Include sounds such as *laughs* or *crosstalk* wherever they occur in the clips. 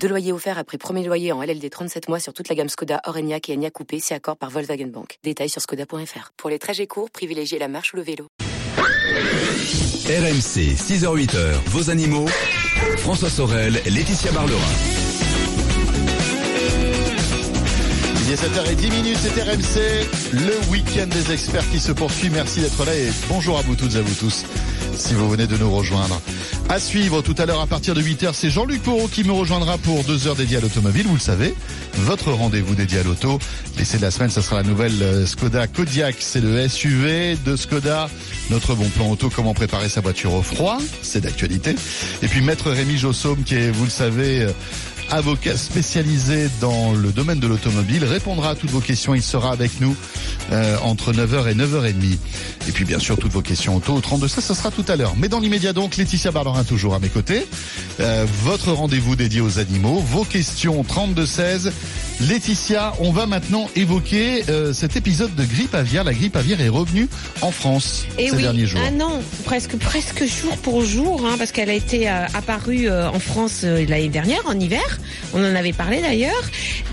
Deux loyers offerts après premier loyer en LLD 37 mois sur toute la gamme Skoda, Orenia et Enya Coupé, si accord par Volkswagen Bank. Détails sur skoda.fr. Pour les trajets courts, privilégiez la marche ou le vélo. RMC, 6h-8h, vos animaux. François Sorel, Laetitia Barlerin. Il est 7h10 minutes, c'est RMC, le week-end des experts qui se poursuit. Merci d'être là et bonjour à vous toutes et à vous tous si vous venez de nous rejoindre. À suivre tout à l'heure à partir de 8h, c'est Jean-Luc Porot qui me rejoindra pour deux heures dédiées à l'automobile, vous le savez. Votre rendez-vous dédié à l'auto. L'essai de la semaine, ça sera la nouvelle euh, Skoda Kodiak. C'est le SUV de Skoda. Notre bon plan auto, comment préparer sa voiture au froid. C'est d'actualité. Et puis Maître Rémi Jossaume qui est, vous le savez, euh, avocat spécialisé dans le domaine de l'automobile, répondra à toutes vos questions. Il sera avec nous euh, entre 9h et 9h30. Et puis bien sûr, toutes vos questions auto au 32 ça, ce sera tout à l'heure. Mais dans l'immédiat donc, Laetitia Barlerin toujours à mes côtés. Euh, votre rendez-vous dédié aux animaux, vos questions 32-16. Laetitia, on va maintenant évoquer euh, cet épisode de grippe aviaire. La grippe aviaire est revenue en France Et ces oui, derniers jours. un an, presque, presque jour pour jour, hein, parce qu'elle a été euh, apparue euh, en France l'année dernière, en hiver. On en avait parlé d'ailleurs.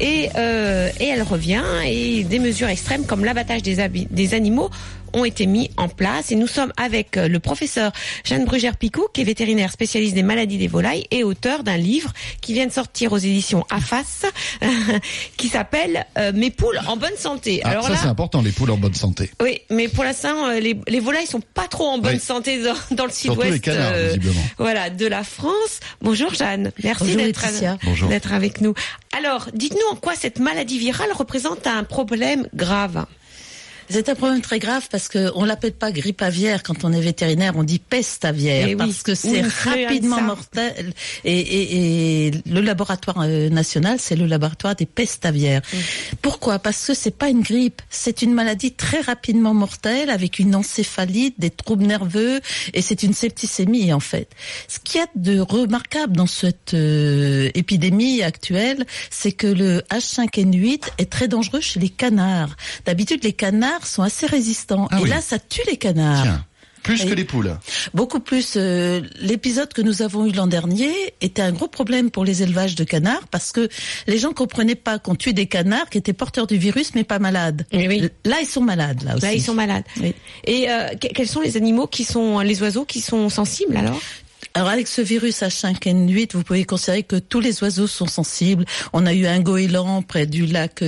Et, euh, et elle revient, et des mesures extrêmes comme l'abattage des animaux ont été mis en place et nous sommes avec euh, le professeur Jeanne Brugère-Picot qui est vétérinaire spécialiste des maladies des volailles et auteur d'un livre qui vient de sortir aux éditions AFAS *laughs* qui s'appelle euh, Mes poules en bonne santé. Ah, ça c'est important, les poules en bonne santé. Oui, mais pour l'instant, euh, les, les volailles sont pas trop en bonne Oui. santé dans, dans le sud-ouest. euh, visiblement. voilà, de la France. Bonjour Jeanne, merci d'être avec nous. Alors, dites-nous en quoi cette maladie virale représente un problème grave. C'est un problème très grave parce que on l'appelle pas grippe aviaire quand on est vétérinaire, on dit peste aviaire Eh oui, parce que c'est rapidement mortel. Et, et, et le laboratoire euh, national, c'est le laboratoire des pestes aviaires. Pourquoi? Parce que c'est pas une grippe, c'est une maladie très rapidement mortelle avec une encéphalite, des troubles nerveux et c'est une septicémie en fait. Ce qu'il y a de remarquable dans cette euh, épidémie actuelle, c'est que le H5N8 est très dangereux chez les canards. D'habitude, les canards sont assez résistants. Ah et oui. là, ça tue les canards. Tiens, plus que les poules. Beaucoup plus. euh, L'épisode que nous avons eu l'an dernier était un gros problème pour les élevages de canards parce que les gens comprenaient pas qu'on tuait des canards qui étaient porteurs du virus mais pas malades. Oui, oui. Là, ils sont malades. Là aussi. Là, ils sont malades. Oui. Et euh, que- quels sont les animaux qui sont les oiseaux qui sont sensibles alors? Alors avec ce virus H5N8, vous pouvez considérer que tous les oiseaux sont sensibles. On a eu un goéland près du lac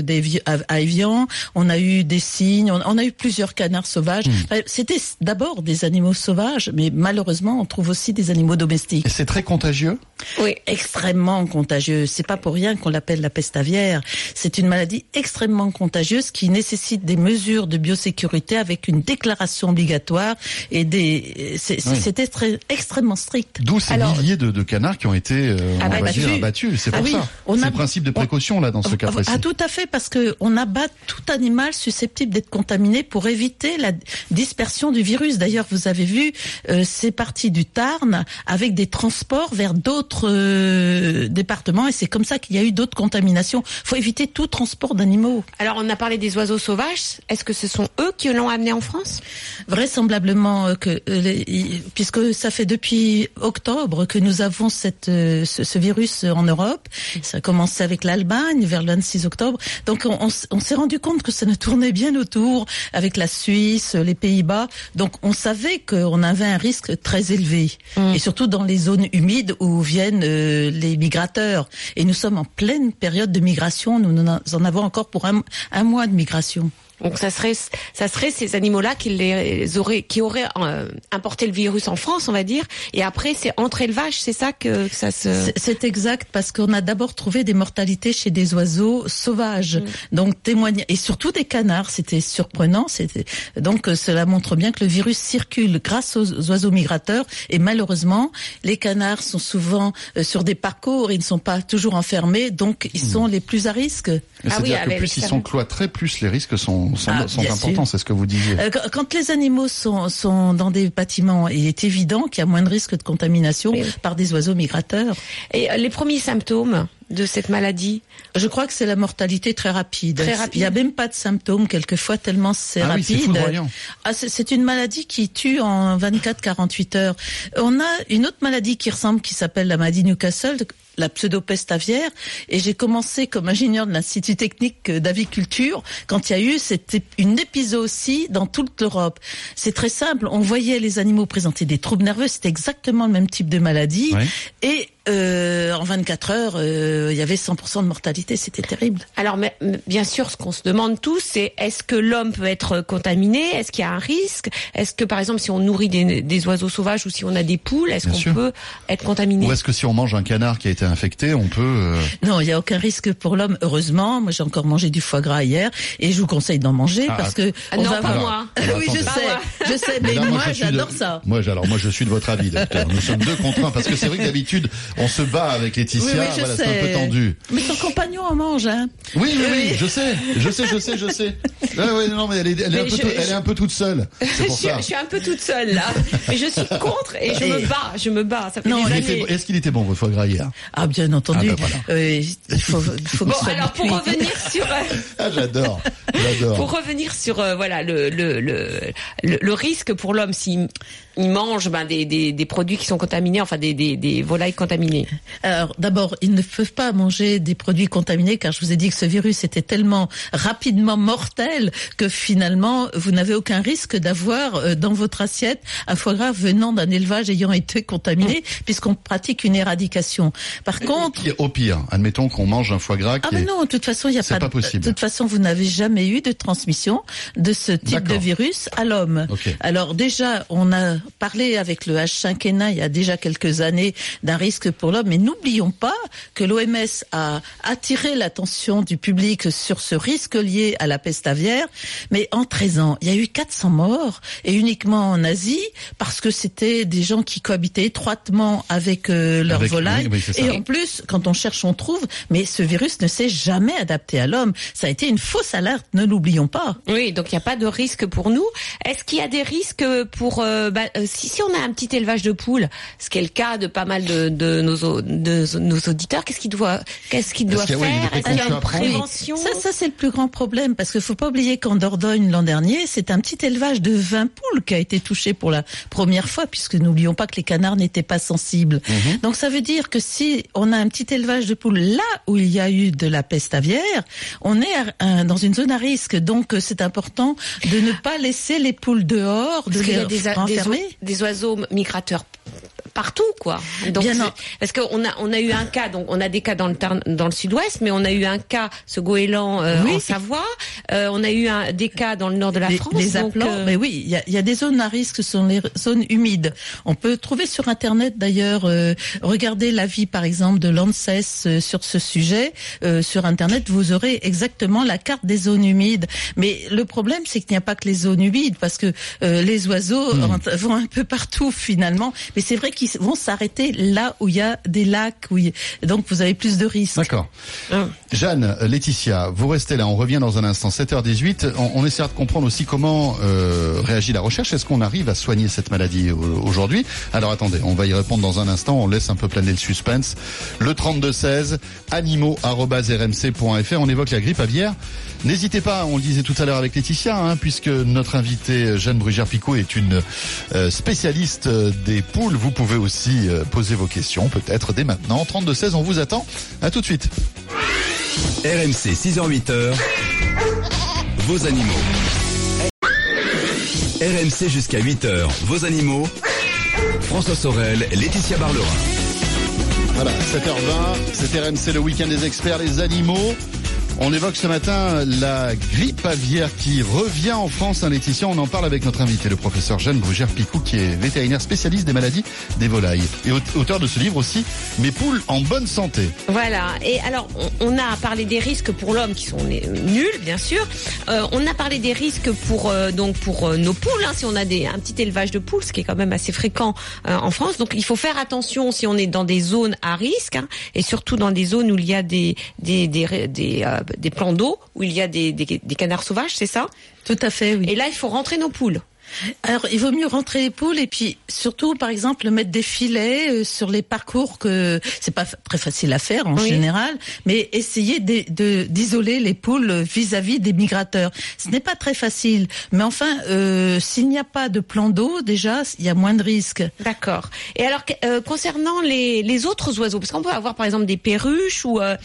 à Evian, on a eu des cygnes, on, a eu plusieurs canards sauvages. Enfin, C'était d'abord des animaux sauvages, mais malheureusement, on trouve aussi des animaux domestiques. Et c'est très contagieux? Oui. extrêmement contagieuse. C'est pas pour rien qu'on l'appelle la peste aviaire. C'est une maladie extrêmement contagieuse qui nécessite des mesures de biosécurité avec une déclaration obligatoire et des. Oui. C'était très extrêmement strict. D'où ces Alors- milliers de, de canards qui ont été euh, on va Abattus. dire, abattus. C'est Ah pour oui, ça. on C'est a- le principe de on- précaution là dans ce cas Ah, précis. Ah, tout à fait, parce que on abat tout animal susceptible d'être contaminé pour éviter la dispersion du virus. D'ailleurs, vous avez vu, euh, c'est parti du Tarn avec des transports vers d'autres euh, départements, et c'est comme ça qu'il y a eu d'autres contaminations. faut éviter tout transport d'animaux. Alors, on a parlé des oiseaux sauvages. Est-ce que ce sont eux qui l'ont amené en France? Vraisemblablement euh, que euh, les- puisque ça fait depuis octobre que nous avons cette euh, ce, ce virus en Europe, ça a commencé avec l'Allemagne vers le 26 octobre. Donc on, on s- on s'est rendu compte que ça nous tournait bien autour avec la Suisse, les Pays-Bas. Donc on savait qu'on avait un risque très élevé et surtout dans les zones humides où viennent euh, les migrateurs. Et nous sommes en pleine période de migration. Nous en en avons encore pour un, un mois de migration. Donc, ça serait, ça serait ces animaux-là qui les auraient, qui auraient euh, importé le virus en France, on va dire. Et après, c'est entre élevages, c'est ça que ça se. C'est- C'est exact parce qu'on a d'abord trouvé des mortalités chez des oiseaux sauvages, Mm. donc témoigne et surtout des canards. C'était surprenant. C'était donc euh, cela montre bien que le virus circule grâce aux, aux oiseaux migrateurs et malheureusement les canards sont souvent euh, sur des parcours, ils ne sont pas toujours enfermés, donc ils sont les plus à risque. C'est-à-dire oui, que plus ils sont cloîtrés, plus les risques sont, sont, Ah, sont importants, c'est ce que vous disiez. Euh, quand- les animaux sont, sont dans des bâtiments, il est évident qu'il y a moins de risque de contamination Oui. par des oiseaux migrateurs. Et euh, les premiers symptômes de cette maladie? Je crois que c'est la mortalité très rapide. Très rapide. Il n'y a même pas de symptômes quelquefois tellement c'est Ah oui, c'est rapide. foudroyant. Ah, c'est une maladie qui tue en 24-48 heures. On a une autre maladie qui ressemble, qui s'appelle la maladie Newcastle, la pseudopeste aviaire. Et j'ai commencé comme ingénieur de l'Institut technique d'aviculture quand il y a eu cette, ép- une épizootie dans toute l'Europe. C'est très simple. On voyait les animaux présenter des troubles nerveux. C'était exactement le même type de maladie. Et euh, en 24 heures, euh, il y avait 100% de mortalité. C'était terrible. Alors, mais- bien sûr, ce qu'on se demande tous, c'est est-ce que l'homme peut être contaminé? Est-ce qu'il y a un risque? Est-ce que, par exemple, si on nourrit des, des oiseaux sauvages ou si on a des poules, est-ce qu'on peut être contaminé? Ou est-ce que si on mange un canard qui a été infecté, on peut... euh, Non, il n'y a aucun risque pour l'homme. Heureusement, moi j'ai encore mangé du foie gras hier et je vous conseille d'en manger Ah, parce que Ah on non, va pas avoir- moi. Alors, oui, je sais, je sais, mais, là, moi, de- j'adore ça. Moi, alors moi, je suis de votre avis, docteur. Nous sommes deux contre un parce que c'est vrai que d'habitude, on se bat avec Laetitia. Oui, oui, voilà, c'est un peu tendu. Mais son compagnon en mange, hein. Oui, oui, oui, Oui. je sais, je sais, je sais, je sais. Ouais, ouais, non, mais elle est, elle est, un, peu je- elle est un peu toute seule. C'est *laughs* je, pour suis, ça. je suis un peu toute seule là, mais je suis contre et je me bats, je me bats. Ça fait Non, Est-ce qu'il était bon votre foie gras hier? Ah, bien entendu. Ah, ben voilà. Euh, faut, faut Bon, alors pour revenir sur euh, *laughs* Ah, j'adore, j'adore. pour revenir sur euh, voilà le le, le le le risque pour l'homme s'il il mange ben, des, des des produits qui sont contaminés, enfin des des, des volailles contaminées. Alors, d'abord, ils ne peuvent pas manger des produits contaminés car je vous ai dit que ce virus était tellement rapidement mortel que finalement, vous n'avez aucun risque d'avoir euh, dans votre assiette un foie gras venant d'un élevage ayant été contaminé puisqu'on pratique une éradication. Par contre, Au pire, admettons qu'on mange un foie gras ah qui mais est... non, de toute façon, il n'y a pas, pas possible. De toute façon, vous n'avez jamais eu de transmission de ce type de virus à l'homme. Ok. Alors déjà, on a parlé avec le H5N1 il y a déjà quelques années d'un risque pour l'homme, mais n'oublions pas que l'OMS a attiré l'attention du public sur ce risque lié à la peste aviaire. Mais en 13 ans, il y a eu 400 morts et uniquement en Asie parce que c'était des gens qui cohabitaient étroitement avec euh, leurs Avec- volailles. oui, oui, et en plus, quand on cherche, on trouve. Mais ce virus ne s'est jamais adapté à l'homme. Ça a été une fausse alerte, ne l'oublions pas. Oui, donc il n'y a pas de risque pour nous. Est-ce qu'il y a des risques pour euh, bah, euh, si, si on a un petit élevage de poules, ce qui est le cas de pas mal de, de, nos, au- de nos auditeurs, qu'est-ce qu'il doit qu'est-ce qu'il Est-ce doit qu'il y a- oui, faire? Est-ce qu'il y a une prévention? Ça, ça c'est le plus grand problème parce qu'il faut pas oublier qu'en Dordogne l'an dernier, c'est un petit élevage de 20 poules qui a été touché pour la première fois, puisque n'oublions pas que les canards n'étaient pas sensibles. Mhm. Donc ça veut dire que si on a un petit élevage de poules là où il y a eu de la peste aviaire, on est à- à- dans une zone à risque. Donc euh, c'est important de ne pas laisser les poules dehors, de les a des, a- des, renfermer. o- des oiseaux migrateurs partout quoi. Donc Bien parce qu'on a on a eu un cas donc on a des cas dans le dans le sud-ouest mais on a eu un cas ce goéland euh, Oui. en Savoie, Euh, on a eu un, des cas dans le nord de la les, France les donc, euh, mais oui, il y a, il y a des zones à risque, ce sont les zones humides. On peut trouver sur Internet d'ailleurs, euh, regardez l'avis par exemple de l'ANSES euh, sur ce sujet. Euh, sur Internet, vous aurez exactement la carte des zones humides. Mais le problème, c'est qu'il n'y a pas que les zones humides, parce que euh, les oiseaux Hmm. vont un peu partout finalement. Mais c'est vrai vont s'arrêter là où il y a des lacs, donc vous avez plus de risques. D'accord. Hein. Jeanne, euh, Laetitia, vous restez là, on revient dans un instant, 7h18. On, on essaiera de comprendre aussi comment euh, réagit la recherche. Est-ce qu'on arrive à soigner cette maladie au- aujourd'hui? Alors attendez, on va y répondre dans un instant, on laisse un peu planer le suspense. Le 3216, animaux.rmc.fr, on évoque la grippe aviaire. N'hésitez pas, on le disait tout à l'heure avec Laetitia, hein, puisque notre invitée Jeanne Brugère-Picot est une euh, spécialiste euh, des poules. Vous pouvez aussi euh, poser vos questions, peut-être dès maintenant. 3216, on vous attend. À tout de suite. RMC 6h-8h. Vos animaux. RMC jusqu'à 8h. Vos animaux. François Sorel, Laetitia Barlerin. Voilà, 7h20, c'est RMC le week-end des experts, les animaux. On évoque ce matin la grippe aviaire qui revient en France, hein, Laetitia. On en parle avec notre invité, le professeur Jeanne Brugère-Picou, qui est vétérinaire spécialiste des maladies des volailles. Et aut- auteur de ce livre aussi, Mes poules en bonne santé. Voilà. Et alors, on, a parlé des risques pour l'homme qui sont nuls, bien sûr. Euh, on a parlé des risques pour euh, donc pour euh, nos poules. hein, si on a des, un petit élevage de poules, ce qui est quand même assez fréquent euh, en France. Donc, il faut faire attention si on est dans des zones à risque hein, et surtout dans des zones où il y a des des des, des, euh, des plans d'eau où il y a des, des, des canards sauvages, c'est ça? Tout à fait, oui. Et là, il faut rentrer nos poules. Alors, il vaut mieux rentrer les poules et puis surtout, par exemple, mettre des filets euh, sur les parcours que c'est pas très facile à faire en Oui. général, mais essayer de- de- d'isoler les poules vis-à-vis des migrateurs. Ce n'est pas très facile, mais enfin, euh, s'il n'y a pas de plan d'eau, déjà, il y a moins de risques. D'accord. Et alors, euh, concernant les, les autres oiseaux, parce qu'on peut avoir par exemple des perruches ou euh,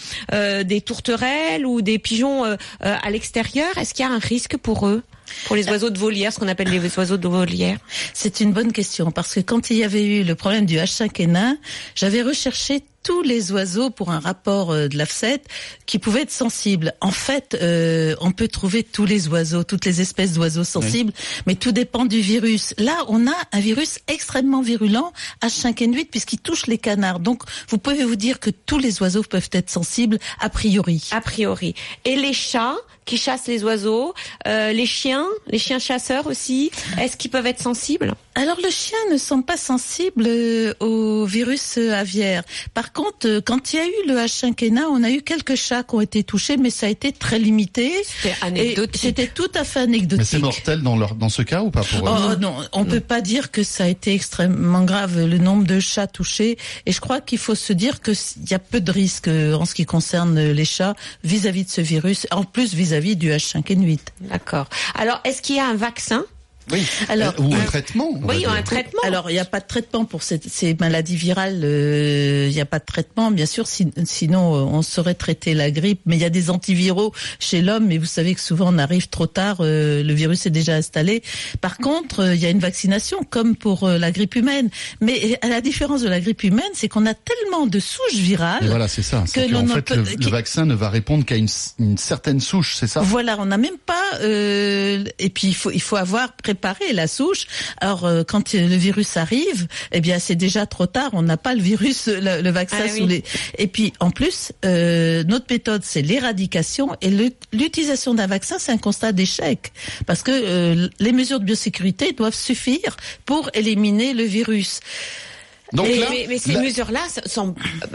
des tourterelles ou des pigeons à l'extérieur, est-ce qu'il y a un risque pour eux? Pour les oiseaux de volière, ce qu'on appelle les oiseaux de volière. C'est une bonne question parce que quand il y avait eu le problème du H5N1, j'avais recherché tous les oiseaux pour un rapport euh, de l'AFSET qui pouvaient être sensibles. En fait, euh, on peut trouver tous les oiseaux, toutes les espèces d'oiseaux sensibles, mais tout dépend du virus. Là, on a un virus extrêmement virulent, H5N8, puisqu'il touche les canards. Donc, vous pouvez vous dire que tous les oiseaux peuvent être sensibles a priori. A priori. Et les chats qui chassent les oiseaux, euh, les chiens, les chiens chasseurs aussi, est-ce qu'ils peuvent être sensibles? Alors le chien ne sont pas sensibles euh, au virus aviaire. Par contre, euh, quand il y a eu le H5N1, on a eu quelques chats qui ont été touchés, mais ça a été très limité. C'est Et anecdotique. C'était tout à fait Mais anecdotique. c'est mortel dans, leur, dans ce cas ou pas pour eux? Oh non, on peut pas dire que ça a été extrêmement grave le nombre de chats touchés. Et je crois qu'il faut se dire que s- il y a peu de risques euh, en ce qui concerne euh, les chats vis-à-vis de ce virus, en plus vis-à-vis du H5N8. D'accord. Alors, est-ce qu'il y a un vaccin? Oui. Alors, Euh, ou un euh, traitement Oui, un traitement. Alors, il n'y a pas de traitement pour cette- ces maladies virales. euh, Il n'y a pas de traitement, bien sûr. si- sinon, euh, on saurait traiter la grippe. Mais il y a des antiviraux chez l'homme. Mais vous savez que souvent, on arrive trop tard. euh, le virus est déjà installé. Par contre, euh, il y a une vaccination, comme pour euh, la grippe humaine. Mais à la différence de la grippe humaine, c'est qu'on a tellement de souches virales. Et voilà, c'est ça. Que l'on fait, peut- le, qui- le vaccin ne va répondre qu'à une, une certaine souche, c'est ça? Voilà, on n'a même pas. euh, et puis il faut il faut avoir préparé la souche. Alors euh, quand le virus arrive, eh bien c'est déjà trop tard. On n'a pas le virus, le, le vaccin Ah sous oui. les. Et puis en plus, euh, notre méthode c'est l'éradication et l'utilisation d'un vaccin c'est un constat d'échec parce que euh, les mesures de biosécurité doivent suffire pour éliminer le virus. Donc mais, là, mais, mais ces là- mesures-là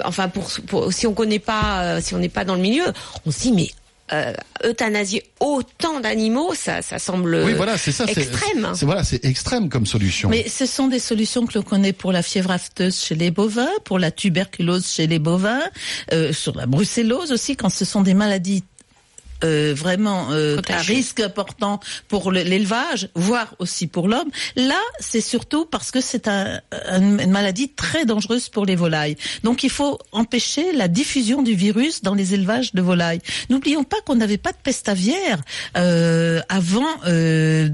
enfin, pour, pour- si on connaît pas, euh, si on n'est pas dans le milieu, on se dit mais euh, euthanasier autant d'animaux, ça, ça semble oui, voilà, c'est ça. c'est- extrême. C'est voilà, c'est extrême comme solution. Mais ce sont des solutions que l'on connaît pour la fièvre afteuse chez les bovins, pour la tuberculose chez les bovins, euh, sur la brucellose aussi, quand ce sont des maladies euh, vraiment euh, à risque important pour le- l'élevage, voire aussi pour l'homme. Là, c'est surtout parce que c'est un, un- une maladie très dangereuse pour les volailles. Donc, il faut empêcher la diffusion du virus dans les élevages de volailles. N'oublions pas qu'on n'avait pas de peste aviaire euh, avant euh,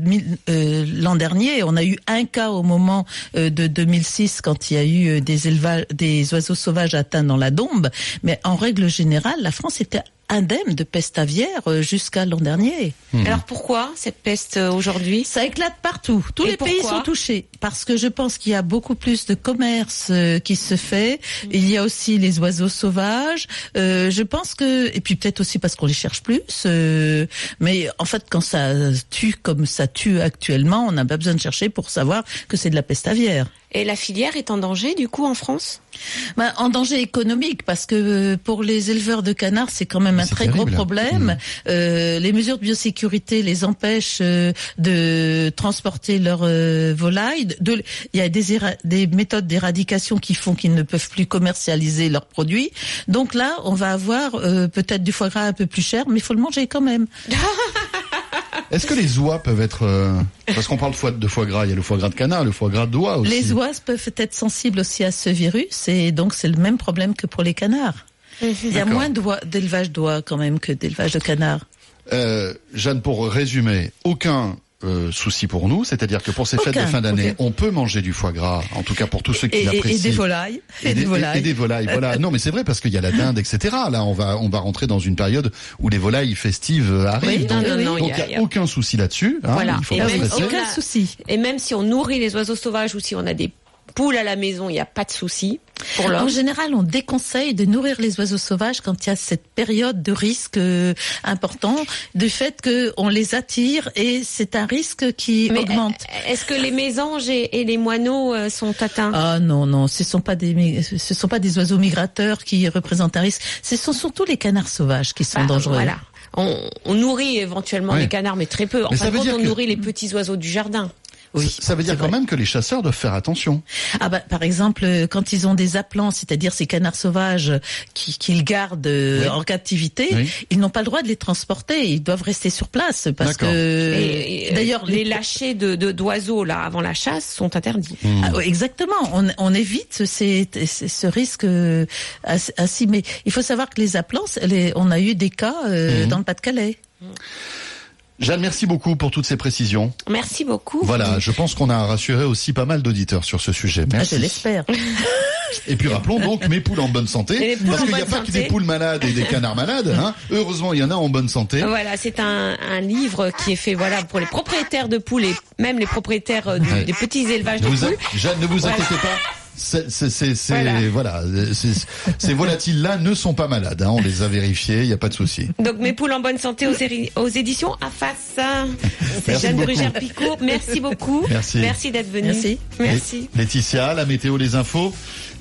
euh, l'an dernier. On a eu un cas au moment euh, de 2006 quand il y a eu euh, des élevages, des oiseaux sauvages atteints dans la Dombe. Mais en règle générale, la France était indemne de peste aviaire euh, jusqu'à l'an dernier. Alors pourquoi cette peste aujourd'hui? Ça éclate partout. Tous Et les pays sont touchés parce que je pense qu'il y a beaucoup plus de commerce qui se fait. Il y a aussi les oiseaux sauvages. Euh, je pense que et puis peut-être aussi parce qu'on les cherche plus. euh, mais en fait, quand ça tue comme ça tue actuellement, on n'a pas besoin de chercher pour savoir que c'est de la peste aviaire. Et la filière est en danger du coup en France? Bah, en danger économique parce que euh, pour les éleveurs de canards c'est quand même Mais un très terrible. gros problème. Mmh. Euh, les mesures de biosécurité les empêchent euh, de transporter leurs euh, volailles. De, il y a des, des méthodes d'éradication qui font qu'ils ne peuvent plus commercialiser leurs produits. Donc là on va avoir euh, peut-être du foie gras un peu plus cher, mais il faut le manger quand même. *laughs* Est-ce que les oies peuvent être euh, parce qu'on parle de foie, de foie gras, il y a le foie gras de canard, le foie gras d'oie aussi. Les oies peuvent être sensibles aussi à ce virus et donc c'est le même problème que pour les canards. Il y a moins d'élevage d'oies quand même que d'élevage de canards. Euh, Jeanne, pour résumer, aucun euh, souci pour nous, c'est-à-dire que pour ces fêtes de fin d'année, aucun. on peut manger du foie gras, en tout cas pour tous ceux qui et- l'apprécient. et des volailles. Et des, volailles. et des volailles, voilà. *laughs* Non, mais c'est vrai parce qu'il y a la dinde, etc. Là, on va on va rentrer dans une période où les volailles festives euh, arrivent. Oui, donc non, non, non, donc il y a- il il n'y y a a- aucun souci là-dessus. hein, Voilà. il faut Et pas même Aucun souci. Et même si on nourrit les oiseaux sauvages ou si on a des poules à la maison, il n'y a pas de souci. Pour En général, on déconseille de nourrir les oiseaux sauvages quand il y a cette période de risque euh, important, du fait qu'on les attire et c'est un risque qui Mais augmente. est-ce que les mésanges et, et les moineaux euh, sont atteints? Ah non non, ce sont pas des ce sont pas des oiseaux migrateurs qui représentent un risque. Ce sont surtout les canards sauvages qui sont Bah, dangereux. Voilà. On, on nourrit éventuellement Oui. les canards, mais très peu. En Mais ça fin de veut compte, dire on que- nourrit les petits oiseaux du jardin. Oui, Ça veut dire quand vrai. même que les chasseurs doivent faire attention. Ah bah, par exemple, euh, quand ils ont des appelants, c'est-à-dire ces canards sauvages qui- qu'ils gardent euh, Oui. en captivité, Oui. ils n'ont pas le droit de les transporter. Ils doivent rester sur place parce que et, d'ailleurs les lâchers de d'oiseaux là avant la chasse sont interdits. Ah, oui, exactement. On, on évite ces- ces- ce risque euh, assis. Mais il faut savoir que les les- on a eu des cas euh, Mhm. dans le Pas-de-Calais. Jeanne, merci beaucoup pour toutes ces précisions. Merci beaucoup. Voilà, je pense qu'on a rassuré aussi pas mal d'auditeurs sur ce sujet. Ah, Merci. je l'espère. *laughs* Et puis rappelons donc mes poules en bonne santé, parce qu'il n'y a pas que des poules malades et des canards malades. Hein. Heureusement, il y en a en bonne santé. Voilà, c'est un, un livre qui est fait voilà pour les propriétaires de poules et même les propriétaires euh, Ouais. des petits élevages de Vous a- poules. Jeanne, ne vous Voilà. inquiétez pas. C'est, c'est, c'est, c'est- Voilà. voilà, c'est- ces volatiles-là ne sont pas malades. Hein. On les a vérifiés, il n'y a pas de souci. Donc mes poules en bonne santé aux, éditions AFAS. C'est Merci Jeanne beaucoup. Brugère Picot. Merci beaucoup. Merci. Merci d'être venue. Merci. Merci. Laetitia, la météo, les infos.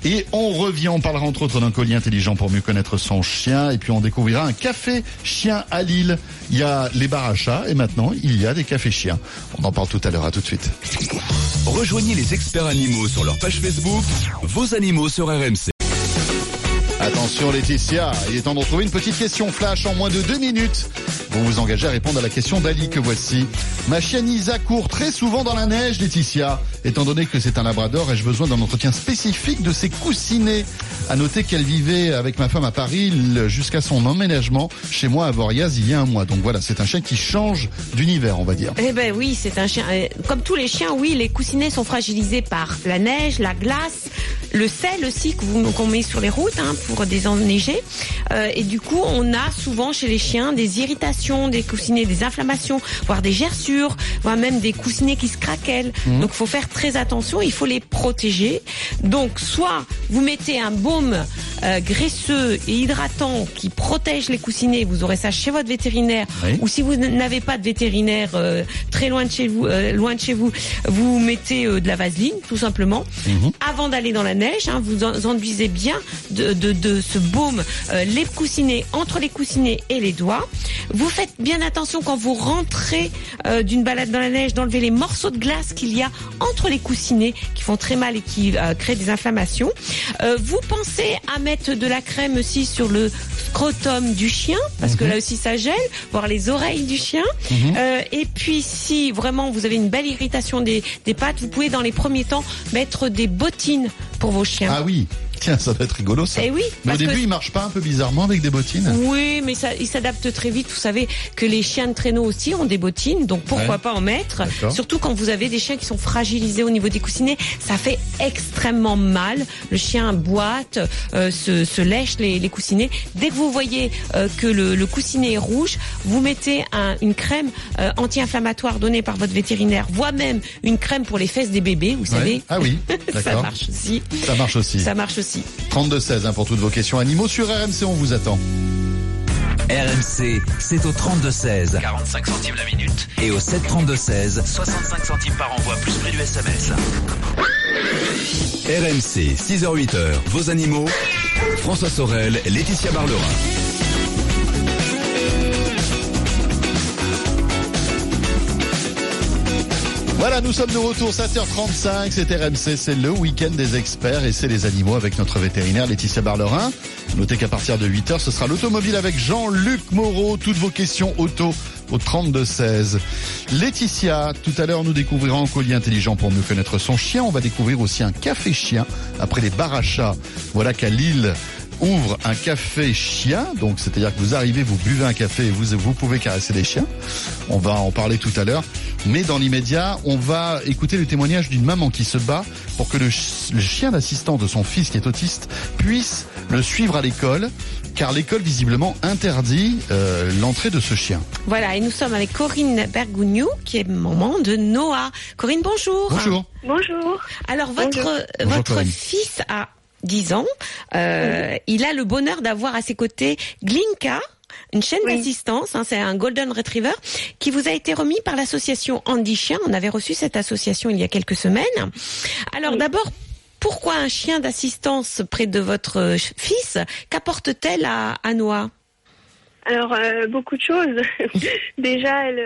Et on revient, on parlera entre autres d'un collier intelligent pour mieux connaître son chien. Et puis on découvrira un café chien à Lille. Il y a les bars et maintenant il y a des cafés chiens. On en parle tout à l'heure, à tout de suite. Rejoignez les experts animaux sur leur page Facebook, vos animaux sur RMC. Attention Laetitia, il est temps de retrouver une petite question flash en moins de deux minutes. Vous vous engagez à répondre à la question d'Ali que voici. Ma chienne Isa court très souvent dans la neige, Laetitia. Étant donné que c'est un labrador, ai-je besoin d'un entretien spécifique de ses coussinets? À noter qu'elle vivait avec ma femme à Paris jusqu'à son emménagement chez moi à Voriaz il y a un mois. Donc voilà, c'est un chien qui change d'univers, on va dire. Eh ben oui, c'est un chien. euh, Comme tous les chiens, oui, les coussinets sont fragilisés par la neige, la glace, le sel aussi qu'on met sur les routes hein, désenneiger. Euh, et du coup, on a souvent chez les chiens des irritations, des coussinets, des inflammations, voire des gerçures, voire même des coussinets qui se craquellent. Donc, il faut faire très attention. Il faut les protéger. Donc, soit vous mettez un baume euh, graisseux et hydratant qui protège les coussinets. Vous aurez ça chez votre vétérinaire. Oui. Ou si vous n'avez pas de vétérinaire euh, très loin de chez vous, loin de chez vous, vous mettez de la vaseline, tout simplement. Avant d'aller dans la neige, hein, vous en- enduisez bien de, de, de ce baume euh, les coussinets entre les coussinets et les doigts. Vous faites bien attention quand vous rentrez euh, d'une balade dans la neige d'enlever les morceaux de glace qu'il y a entre les coussinets qui font très mal et qui euh, créent des inflammations. Vous pensez à mettre de la crème aussi sur le scrotum du chien parce que là aussi ça gèle, voir les oreilles du chien. Euh, et puis si vraiment vous avez une belle irritation des, des pattes, vous pouvez dans les premiers temps mettre des bottines pour vos chiens. Ah oui, tiens, ça va être rigolo ça. Eh oui, Mais au parce que- début, il marche pas un peu bizarrement avec des bottines Oui, mais ça, il s'adapte très vite. Vous savez que les chiens de traîneau aussi ont des bottines, donc pourquoi Ouais. pas en mettre. Surtout quand vous avez des chiens qui sont fragilisés au niveau des coussinets, ça fait extrêmement mal. Le chien boite, euh, se, se lèche les, les coussinets. Dès que vous voyez euh, que le, le coussinet est rouge, vous mettez un- une crème euh, anti-inflammatoire donnée par votre vétérinaire, voire même une crème pour les fesses des bébés. Vous Ouais. savez, Ah oui, *laughs* ça marche aussi. Ça marche aussi. Ça marche aussi. 32-16 hein, pour toutes vos questions animaux sur RMC, on vous attend. RMC, c'est au 32-16 45 centimes la minute. et au 732-16 65 centimes par envoi, plus prix du SMS. RMC, 6h-8h, vos animaux. François Sorel, Laetitia Barlerin. Voilà, nous sommes de retour, 7h35, c'est RMC, c'est le week-end des experts et c'est les animaux avec notre vétérinaire Laetitia Barlerin. Notez qu'à partir de 8h, ce sera l'automobile avec Jean-Luc Moreau. Toutes vos questions auto au 32-16. Laetitia, tout à l'heure, nous découvrirons un collier intelligent pour mieux connaître son chien. On va découvrir aussi un café chien après les barachas. Voilà qu'à Lille, ouvre un café chien. Donc, c'est-à-dire que vous arrivez, vous buvez un café et vous, vous pouvez caresser des chiens. On va en parler tout à l'heure. Mais dans l'immédiat, on va écouter le témoignage d'une maman qui se bat pour que le, ch- le chien d'assistance de son fils qui est autiste puisse le suivre à l'école, car l'école visiblement interdit euh, l'entrée de ce chien. Voilà, et nous sommes avec Corinne Bergougnou, qui est maman de Noah. Corinne, bonjour. Bonjour. Bonjour. Alors, votre, Bonjour. Bonjour, votre fils a 10 ans. Euh, Il a le bonheur d'avoir à ses côtés Glinka, une chaîne Oui. d'assistance, hein, c'est un Golden Retriever, qui vous a été remis par l'association Andy Chien. On avait reçu cette association il y a quelques semaines. Alors Oui. d'abord, pourquoi un chien d'assistance près de votre euh, fils Qu'apporte-t-elle à, à Noah? Alors euh, beaucoup de choses. *laughs* Déjà, elle,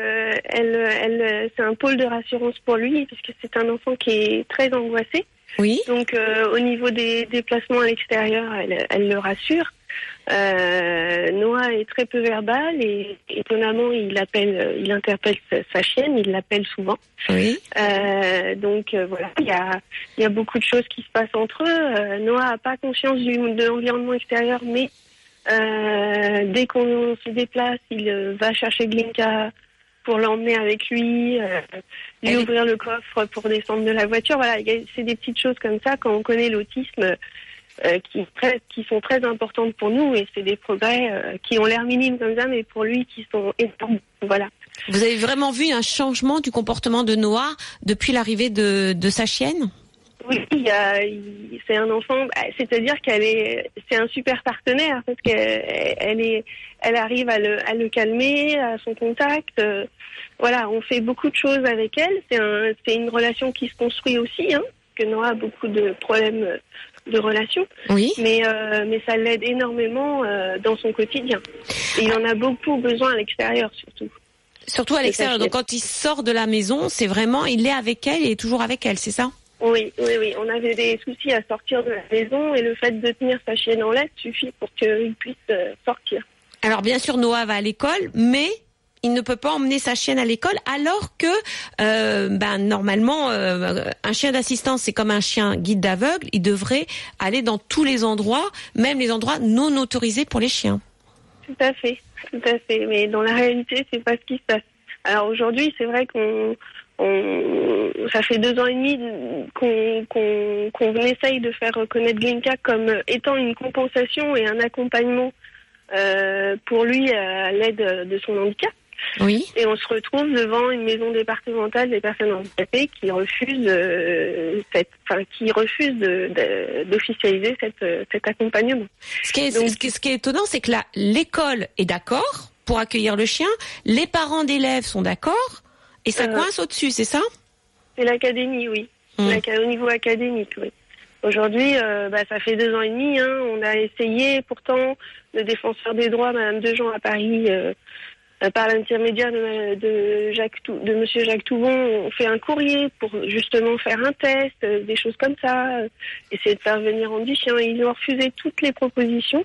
elle, elle, c'est un pôle de rassurance pour lui puisque c'est un enfant qui est très angoissé. Oui. Donc euh, au niveau des déplacements à l'extérieur, elle, elle le rassure. Euh, Noah est très peu verbal et étonnamment il appelle, euh, il interpelle sa, sa chienne, il l'appelle souvent. Oui. Euh, donc euh, voilà, il y a, y a beaucoup de choses qui se passent entre eux. Euh, Noah a pas conscience du, de l'environnement extérieur, mais euh, dès qu'on se déplace, il va chercher Glinka pour l'emmener avec lui, euh, lui Elle ouvrir le coffre pour descendre de la voiture. Voilà, c'est des petites choses comme ça quand on connaît l'autisme. euh, qui, sont très importantes pour nous et c'est des progrès euh, qui ont l'air minimes comme ça mais pour lui qui sont énormes voilà Vous avez vraiment vu un changement du comportement de Noah depuis l'arrivée de, de sa chienne? Oui, il y a, il- c'est un enfant, bah, c'est-à-dire qu'elle est, c'est un super partenaire parce qu'elle elle est, elle arrive à le, à le calmer, à son contact. euh, voilà, on fait beaucoup de choses avec elle. C'est un, c'est une relation qui se construit aussi, hein, parce que Noah a beaucoup de problèmes de relation, Oui. mais euh, mais ça l'aide énormément euh, dans son quotidien. Et il en a beaucoup besoin à l'extérieur surtout. Surtout à l'extérieur. Donc quand il sort de la maison, c'est vraiment, il est avec elle, il est toujours avec elle, c'est ça? Oui, oui, oui. On avait des soucis à sortir de la maison et le fait de tenir sa chienne en laisse suffit pour qu'il puisse euh, sortir. Alors bien sûr, Noah va à l'école, mais il ne peut pas emmener sa chienne à l'école, alors que, euh, ben normalement, euh, un chien d'assistance, c'est comme un chien guide d'aveugle. Il devrait aller dans tous les endroits, même les endroits non autorisés pour les chiens. Tout à fait, tout à fait. Mais dans la réalité, c'est pas ce qui se passe. Alors aujourd'hui, c'est vrai qu'on, on, ça fait deux ans et demi qu'on, qu'on, qu'on essaye de faire reconnaître Glinka comme étant une compensation et un accompagnement euh, pour lui à l'aide de son handicap. Oui. Et on se retrouve devant une maison départementale des personnes handicapées qui refuse, euh, cette, enfin, qui refuse d'officialiser cette, cet accompagnement. Ce qui est, Donc- ce qui ce qui est étonnant, c'est que l'école est d'accord pour accueillir le chien, les parents d'élèves sont d'accord, et ça Euh. coince au-dessus, c'est ça? C'est l'académie, oui. Mm. L'aca- Au niveau académique, oui. Aujourd'hui, euh, bah, ça fait deux ans et demi. Hein, on a essayé, pourtant, le défenseur des droits, Madame Dejean à Paris, euh, par l'intermédiaire de, de Jacques, de Monsieur Jacques Toubon, on fait un courrier pour justement faire un test, euh, des choses comme ça, euh, essayer de faire venir en chien. Ils ont refusé toutes les propositions.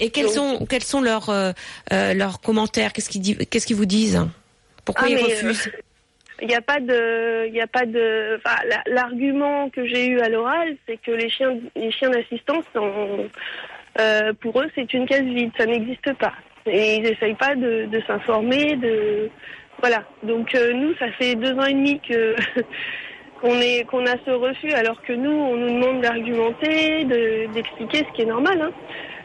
Et quels Donc- sont quels sont leurs leurs commentaires? Qu'est-ce qu'ils disent Qu'est-ce qu'ils vous disent? Pourquoi Ah, ils refusent Il n'y a pas de, il a pas de, enfin, la- l'argument que j'ai eu à l'oral, c'est que les chiens, les chiens d'assistance, euh, pour eux, c'est une case vide, ça n'existe pas. Et ils n'essayent pas de, de s'informer, de, voilà. Donc euh, nous, ça fait deux ans et demi que *laughs* qu'on est, qu'on a ce refus, alors que nous, on nous demande d'argumenter, de- d'expliquer ce qui est normal. Hein.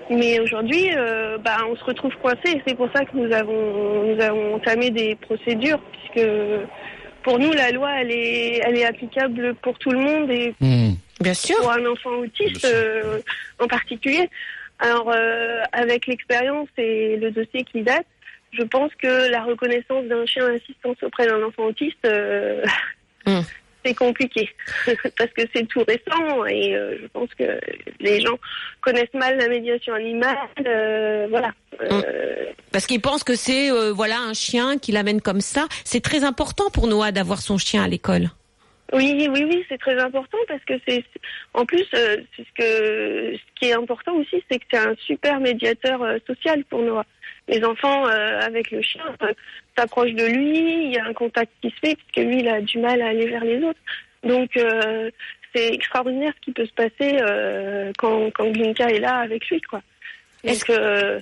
Mais aujourd'hui, euh, bah, on se retrouve coincé et c'est pour ça que nous avons, nous avons entamé des procédures puisque pour nous, la loi, elle est, elle est applicable pour tout le monde et Hmm. Bien sûr. pour un enfant autiste euh, en particulier. Alors, euh, avec l'expérience et le dossier qui date, je pense que la reconnaissance d'un chien d'assistance auprès d'un enfant autiste, euh, Hmm. C'est compliqué *laughs* parce que c'est tout récent et euh, je pense que les gens connaissent mal la médiation animale. euh, voilà. Euh, Parce qu'ils pensent que c'est voilà un chien qui l'amène comme ça. C'est très important pour Noah d'avoir son chien à l'école. Oui, oui, oui, c'est très important parce que c'est, en plus, euh, ce que, ce qui est important aussi, c'est que c'est un super médiateur euh, social pour Noah. Les enfants euh, avec le chien s'approchent de lui, il y a un contact qui se fait puisque lui, il a du mal à aller vers les autres. Donc, euh, c'est extraordinaire ce qui peut se passer euh, quand, quand Glinka est là avec lui, quoi. Est-ce Donc, euh,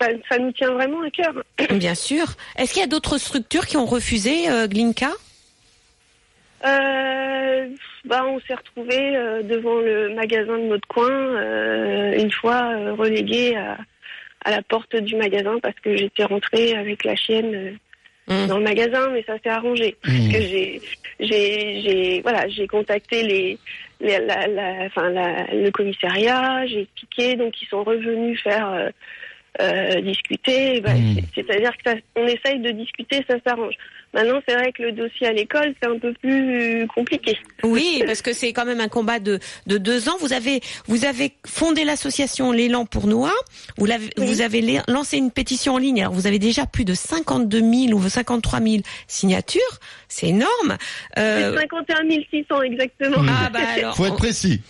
ça, ça nous tient vraiment à cœur. *coughs* Bien sûr. Est-ce qu'il y a d'autres structures qui ont refusé euh, Glinka? Euh, bah, on s'est retrouvés euh, devant le magasin de notre coin, euh, une fois relégués à, à la porte du magasin parce que j'étais rentrée avec la chienne euh, Mm. dans le magasin, mais ça s'est arrangé. Parce que j'ai, j'ai, j'ai, voilà, j'ai contacté les, les- la, la, le commissariat, j'ai expliqué, donc ils sont revenus faire euh, euh, discuter. Bah, Mm. c'est- C'est-à-dire que ça- on essaye de discuter, ça s'arrange. Maintenant, c'est vrai que le dossier à l'école, c'est un peu plus compliqué. Oui, parce que c'est quand même un combat de, de deux ans. Vous avez, vous avez fondé l'association L'élan pour Noah. Vous, l'avez, Oui. vous avez lancé une pétition en ligne. Alors, vous avez déjà plus de 52 000 ou 53 000 signatures. C'est énorme. Euh, C'est 51 600 exactement. ah, bah alors. Faut être précis.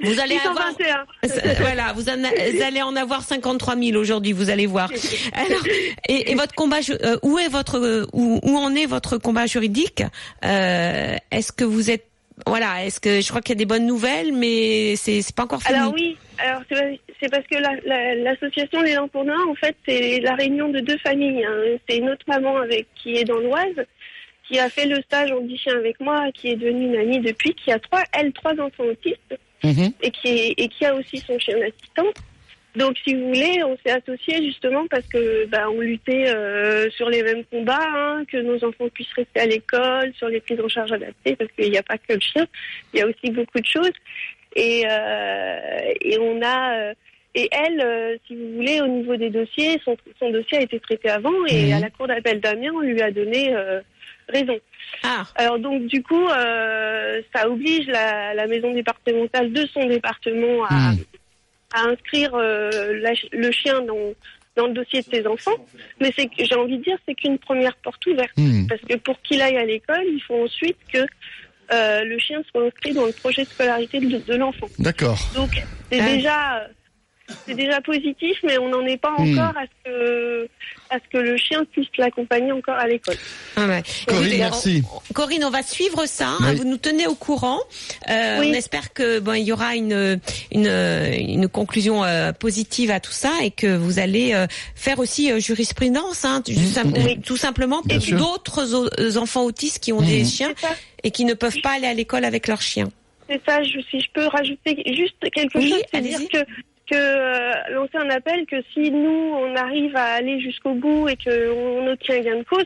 Vous allez avoir. 621. Voilà, vous, en vous allez en avoir 53 000 aujourd'hui, vous allez voir. *laughs* Alors, et, et votre combat, euh, où est votre, où, où en est votre combat juridique? Euh, Est-ce que vous êtes, voilà, est-ce que je crois qu'il y a des bonnes nouvelles, mais c'est pas encore fini. Alors oui, alors c'est parce que la- la- l'association L'élan pour Noah, en fait, c'est la réunion de deux familles. hein. C'est une autre maman avec qui est dans l'Oise, qui a fait le stage en chien avec moi, qui est devenue une amie depuis, qui a trois, elle, trois enfants autistes Mhm. et qui, a aussi son chien assistant. Donc, si vous voulez, on s'est associés justement parce que bah, on luttait euh, sur les mêmes combats, hein, que nos enfants puissent rester à l'école, sur les prises en charge adaptées, parce qu'il n'y a pas que le chien, il y a aussi beaucoup de choses. Et, euh, on a euh, et elle, euh, si vous voulez, au niveau des dossiers, son, son dossier a été traité avant et Mhm. à la cour d'appel d'Amiens, on lui a donné euh, raison. Ah, Alors donc du coup, euh, ça oblige la, la maison départementale de son département à, à inscrire la le chien dans, dans le dossier de ses enfants. Mais c'est j'ai envie de dire, c'est qu'une première porte ouverte. Hmm. Parce que pour qu'il aille à l'école, il faut ensuite que le chien soit inscrit dans le projet de scolarité de, de l'enfant. D'accord. Donc c'est déjà c'est déjà positif, mais on n'en est pas Hmm. encore à ce que à ce que le chien puisse l'accompagner encore à l'école. ah ouais. Corinne, merci. on- Corinne, on va suivre ça. hein, vous nous tenez au courant. Euh, Oui. On espère que bon, il y aura une une, une conclusion euh, positive à tout ça et que vous allez euh, faire aussi euh, jurisprudence, hein, Oui. tout simplement pour d'autres enfants autistes qui ont des Mhm. chiens et qui ne peuvent pas aller à l'école avec leurs chiens. C'est ça, je, si je peux rajouter juste quelque Oui, chose, c'est allez-y. dire que, que euh, lancer un appel que si nous, on arrive à aller jusqu'au bout et qu'on obtient gain de cause,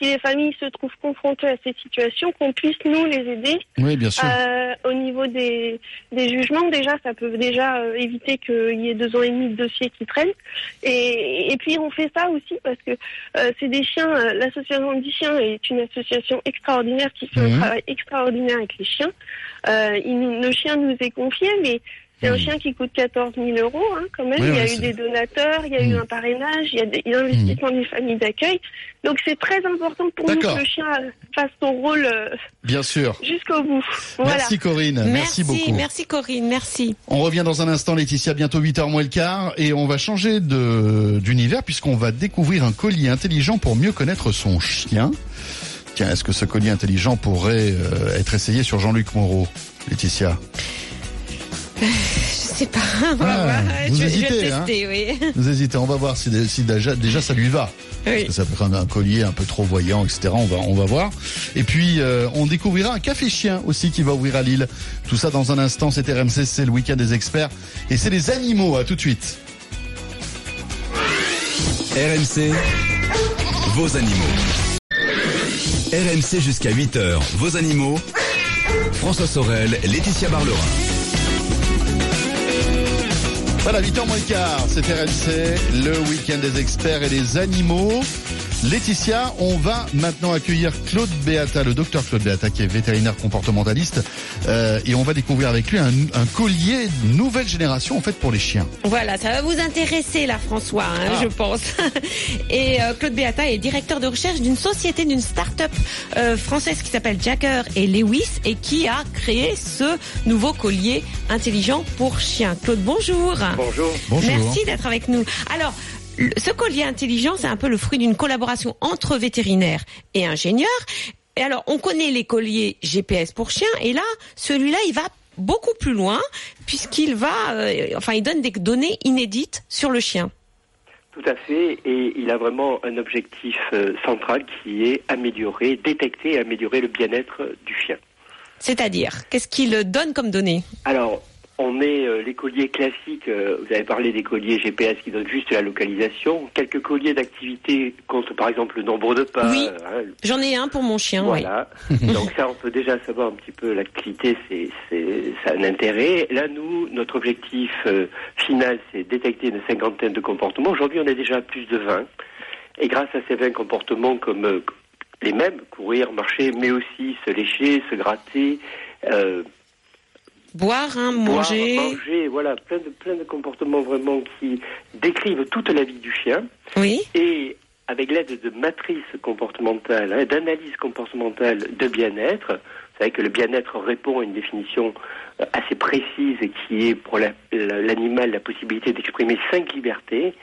si les familles se trouvent confrontées à ces situations, qu'on puisse nous les aider Oui, bien sûr. euh, au niveau des, des jugements. Déjà, ça peut déjà euh, éviter qu'il y ait deux ans et demi de dossiers qui traînent. Et, et puis, on fait ça aussi parce que euh, c'est des chiens. euh, L'association des chiens est une association extraordinaire qui fait Mhm. un travail extraordinaire avec les chiens. Euh, il nous- le chien nous est confié, mais c'est un Mhm. chien qui coûte 14 000 euros hein, quand même. Oui, il y a eu des donateurs, il y a eu Mhm. un parrainage, il y a des investissements des familles d'accueil. Donc c'est très important pour nous que le chien fasse son rôle euh, Bien sûr. jusqu'au bout. Voilà. Merci Corinne. Merci, beaucoup. merci Corinne, merci. On revient dans un instant, Laetitia, bientôt 8h moins le quart, et on va changer d'univers puisqu'on va découvrir un collier intelligent pour mieux connaître son chien. Tiens, est-ce que ce collier intelligent pourrait euh, être essayé sur Jean-Luc Moreau, Laetitia? Je sais pas. on va Ah, voir. vous je, je vais hésitez, hein oui. Vous hésitez, on va voir si, si déjà, déjà ça lui va. Parce Oui. que ça peut être un, un collier un peu trop voyant, etc. On va, on va voir. Et puis, euh, on découvrira un café chien aussi qui va ouvrir à Lille. Tout ça dans un instant. C'est RMC, c'est le week-end des experts. Et c'est les animaux. À tout de suite. RMC, vos animaux. RMC jusqu'à 8h, vos animaux. François Sorel, Laetitia Barlerin. Voilà, 8h moins quart, c'est RMC, le week-end des experts et des animaux. Laetitia, on va maintenant accueillir Claude Beata, le docteur Claude Beata, qui est vétérinaire comportementaliste, euh, et on va découvrir avec lui un, un collier nouvelle génération, en fait, pour les chiens. Voilà, ça va vous intéresser là, François, hein, Ah. je pense. *laughs* Et euh, Claude Beata est directeur de recherche d'une société, d'une start-up euh, française qui s'appelle Jagger et Lewis et qui a créé ce nouveau collier intelligent pour chiens. Claude, bonjour. Bonjour. Bonjour. Merci d'être avec nous. Alors, ce collier intelligent, c'est un peu le fruit d'une collaboration entre vétérinaires et ingénieurs. Et alors, on connaît les colliers GPS pour chiens, et là, celui-là, il va beaucoup plus loin, puisqu'il va, euh, enfin, il donne des données inédites sur le chien. Tout à fait, et il a vraiment un objectif euh, central qui est améliorer, détecter et améliorer le bien-être du chien. C'est-à-dire, qu'est-ce qu'il donne comme données? Alors, on met euh, les colliers classiques, euh, vous avez parlé des colliers GPS qui donnent juste la localisation. Quelques colliers d'activité comptent par exemple le nombre de pas. Oui, hein, j'en ai un pour mon chien, oui. voilà. *laughs* Donc ça, on peut déjà savoir un petit peu l'activité, c'est, c'est, ça a un intérêt. Là, nous, notre objectif euh, final, c'est détecter une cinquantaine de comportements. Aujourd'hui, on est déjà à plus de 20. Et grâce à ces 20 comportements comme les mêmes, courir, marcher, mais aussi se lécher, se gratter, euh, Boire, hein, boire, manger. manger, voilà, plein de, plein de comportements vraiment qui décrivent toute la vie du chien. Oui. Et avec l'aide de matrices comportementales, hein, d'analyses comportementales de bien-être, vous savez que le bien-être répond à une définition euh, assez précise qui est pour la- la- l'animal la possibilité d'exprimer cinq libertés.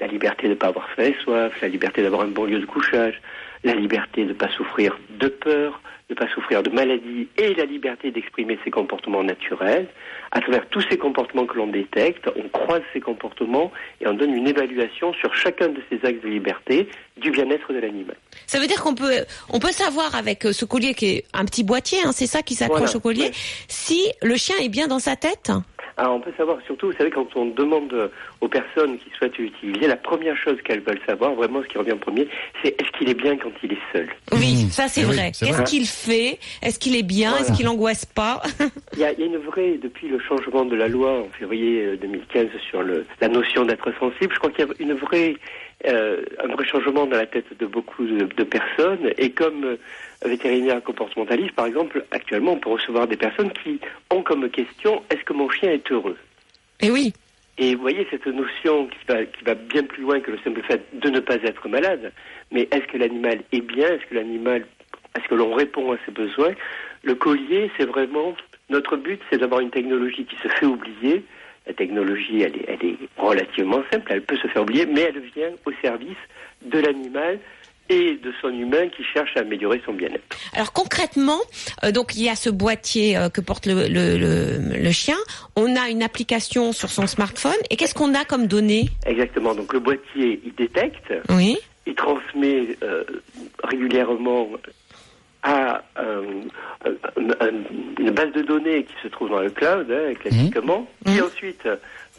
La liberté de ne pas avoir faim et soif, la liberté d'avoir un bon lieu de couchage, la liberté de ne pas souffrir de peur, de ne pas souffrir de maladie et la liberté d'exprimer ses comportements naturels. À travers tous ces comportements que l'on détecte, on croise ces comportements et on donne une évaluation sur chacun de ces axes de liberté du bien-être de l'animal. Ça veut dire qu'on peut, on peut savoir avec euh, ce collier qui est un petit boîtier, hein, c'est ça qui s'accroche Voilà, au collier, si le chien est bien dans sa tête. Alors on peut savoir surtout, vous savez, quand on demande euh, aux personnes qui souhaitent l'utiliser, la première chose qu'elles veulent savoir, vraiment ce qui revient en premier, c'est est-ce qu'il est bien quand il est seul? Oui, ça c'est oui, vrai. Qu'est-ce qu'il fait? Est-ce qu'il est bien? Voilà. Est-ce qu'il angoisse pas? *laughs* Il y, a, il y a une vraie, depuis le changement de la loi en février euh, 2015 sur le, la notion d'être sensible, je crois qu'il y a une vraie, euh, un vrai changement dans la tête de beaucoup de, de personnes. Et comme euh, vétérinaire comportementaliste, par exemple, actuellement, on peut recevoir des personnes qui ont comme question est-ce que mon chien est heureux? Et oui. Et vous voyez cette notion qui va, qui va bien plus loin que le simple fait de ne pas être malade. Mais est-ce que l'animal est bien Est-ce que l'animal, est-ce que l'on répond à ses besoins? Le collier, c'est vraiment notre but, c'est d'avoir une technologie qui se fait oublier. La technologie, elle est, elle est relativement simple, elle peut se faire oublier, mais elle vient au service de l'animal et de son humain qui cherche à améliorer son bien-être. Alors concrètement, euh, donc il y a ce boîtier euh, que porte le, le, le, le chien. On a une application sur son smartphone. Et qu'est-ce qu'on a comme données? Exactement. Donc le boîtier, il détecte, Oui. il transmet euh, régulièrement à un- un- une base de données qui se trouve dans le cloud, hein, classiquement, qui ensuite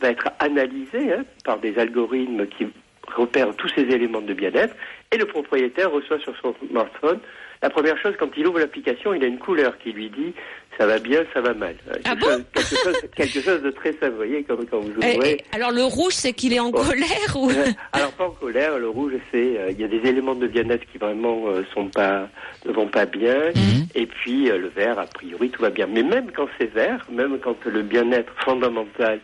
va être analysée hein, par des algorithmes qui repèrent tous ces éléments de bien-être, et le propriétaire reçoit sur son smartphone la première chose, quand il ouvre l'application, il a une couleur qui lui dit ça va bien, ça va mal. Euh, Ah quelque, bon chose, quelque, chose, *laughs* quelque chose de très simple, vous voyez, comme quand vous Et- ouvrez. et alors le rouge, c'est qu'il est en colère ou Ouais. Alors pas en colère, le rouge c'est euh, il y a des éléments de bien-être qui vraiment euh, sont pas ne vont pas bien et puis euh, le vert a priori tout va bien. Mais même quand c'est vert, même quand le bien-être fondamental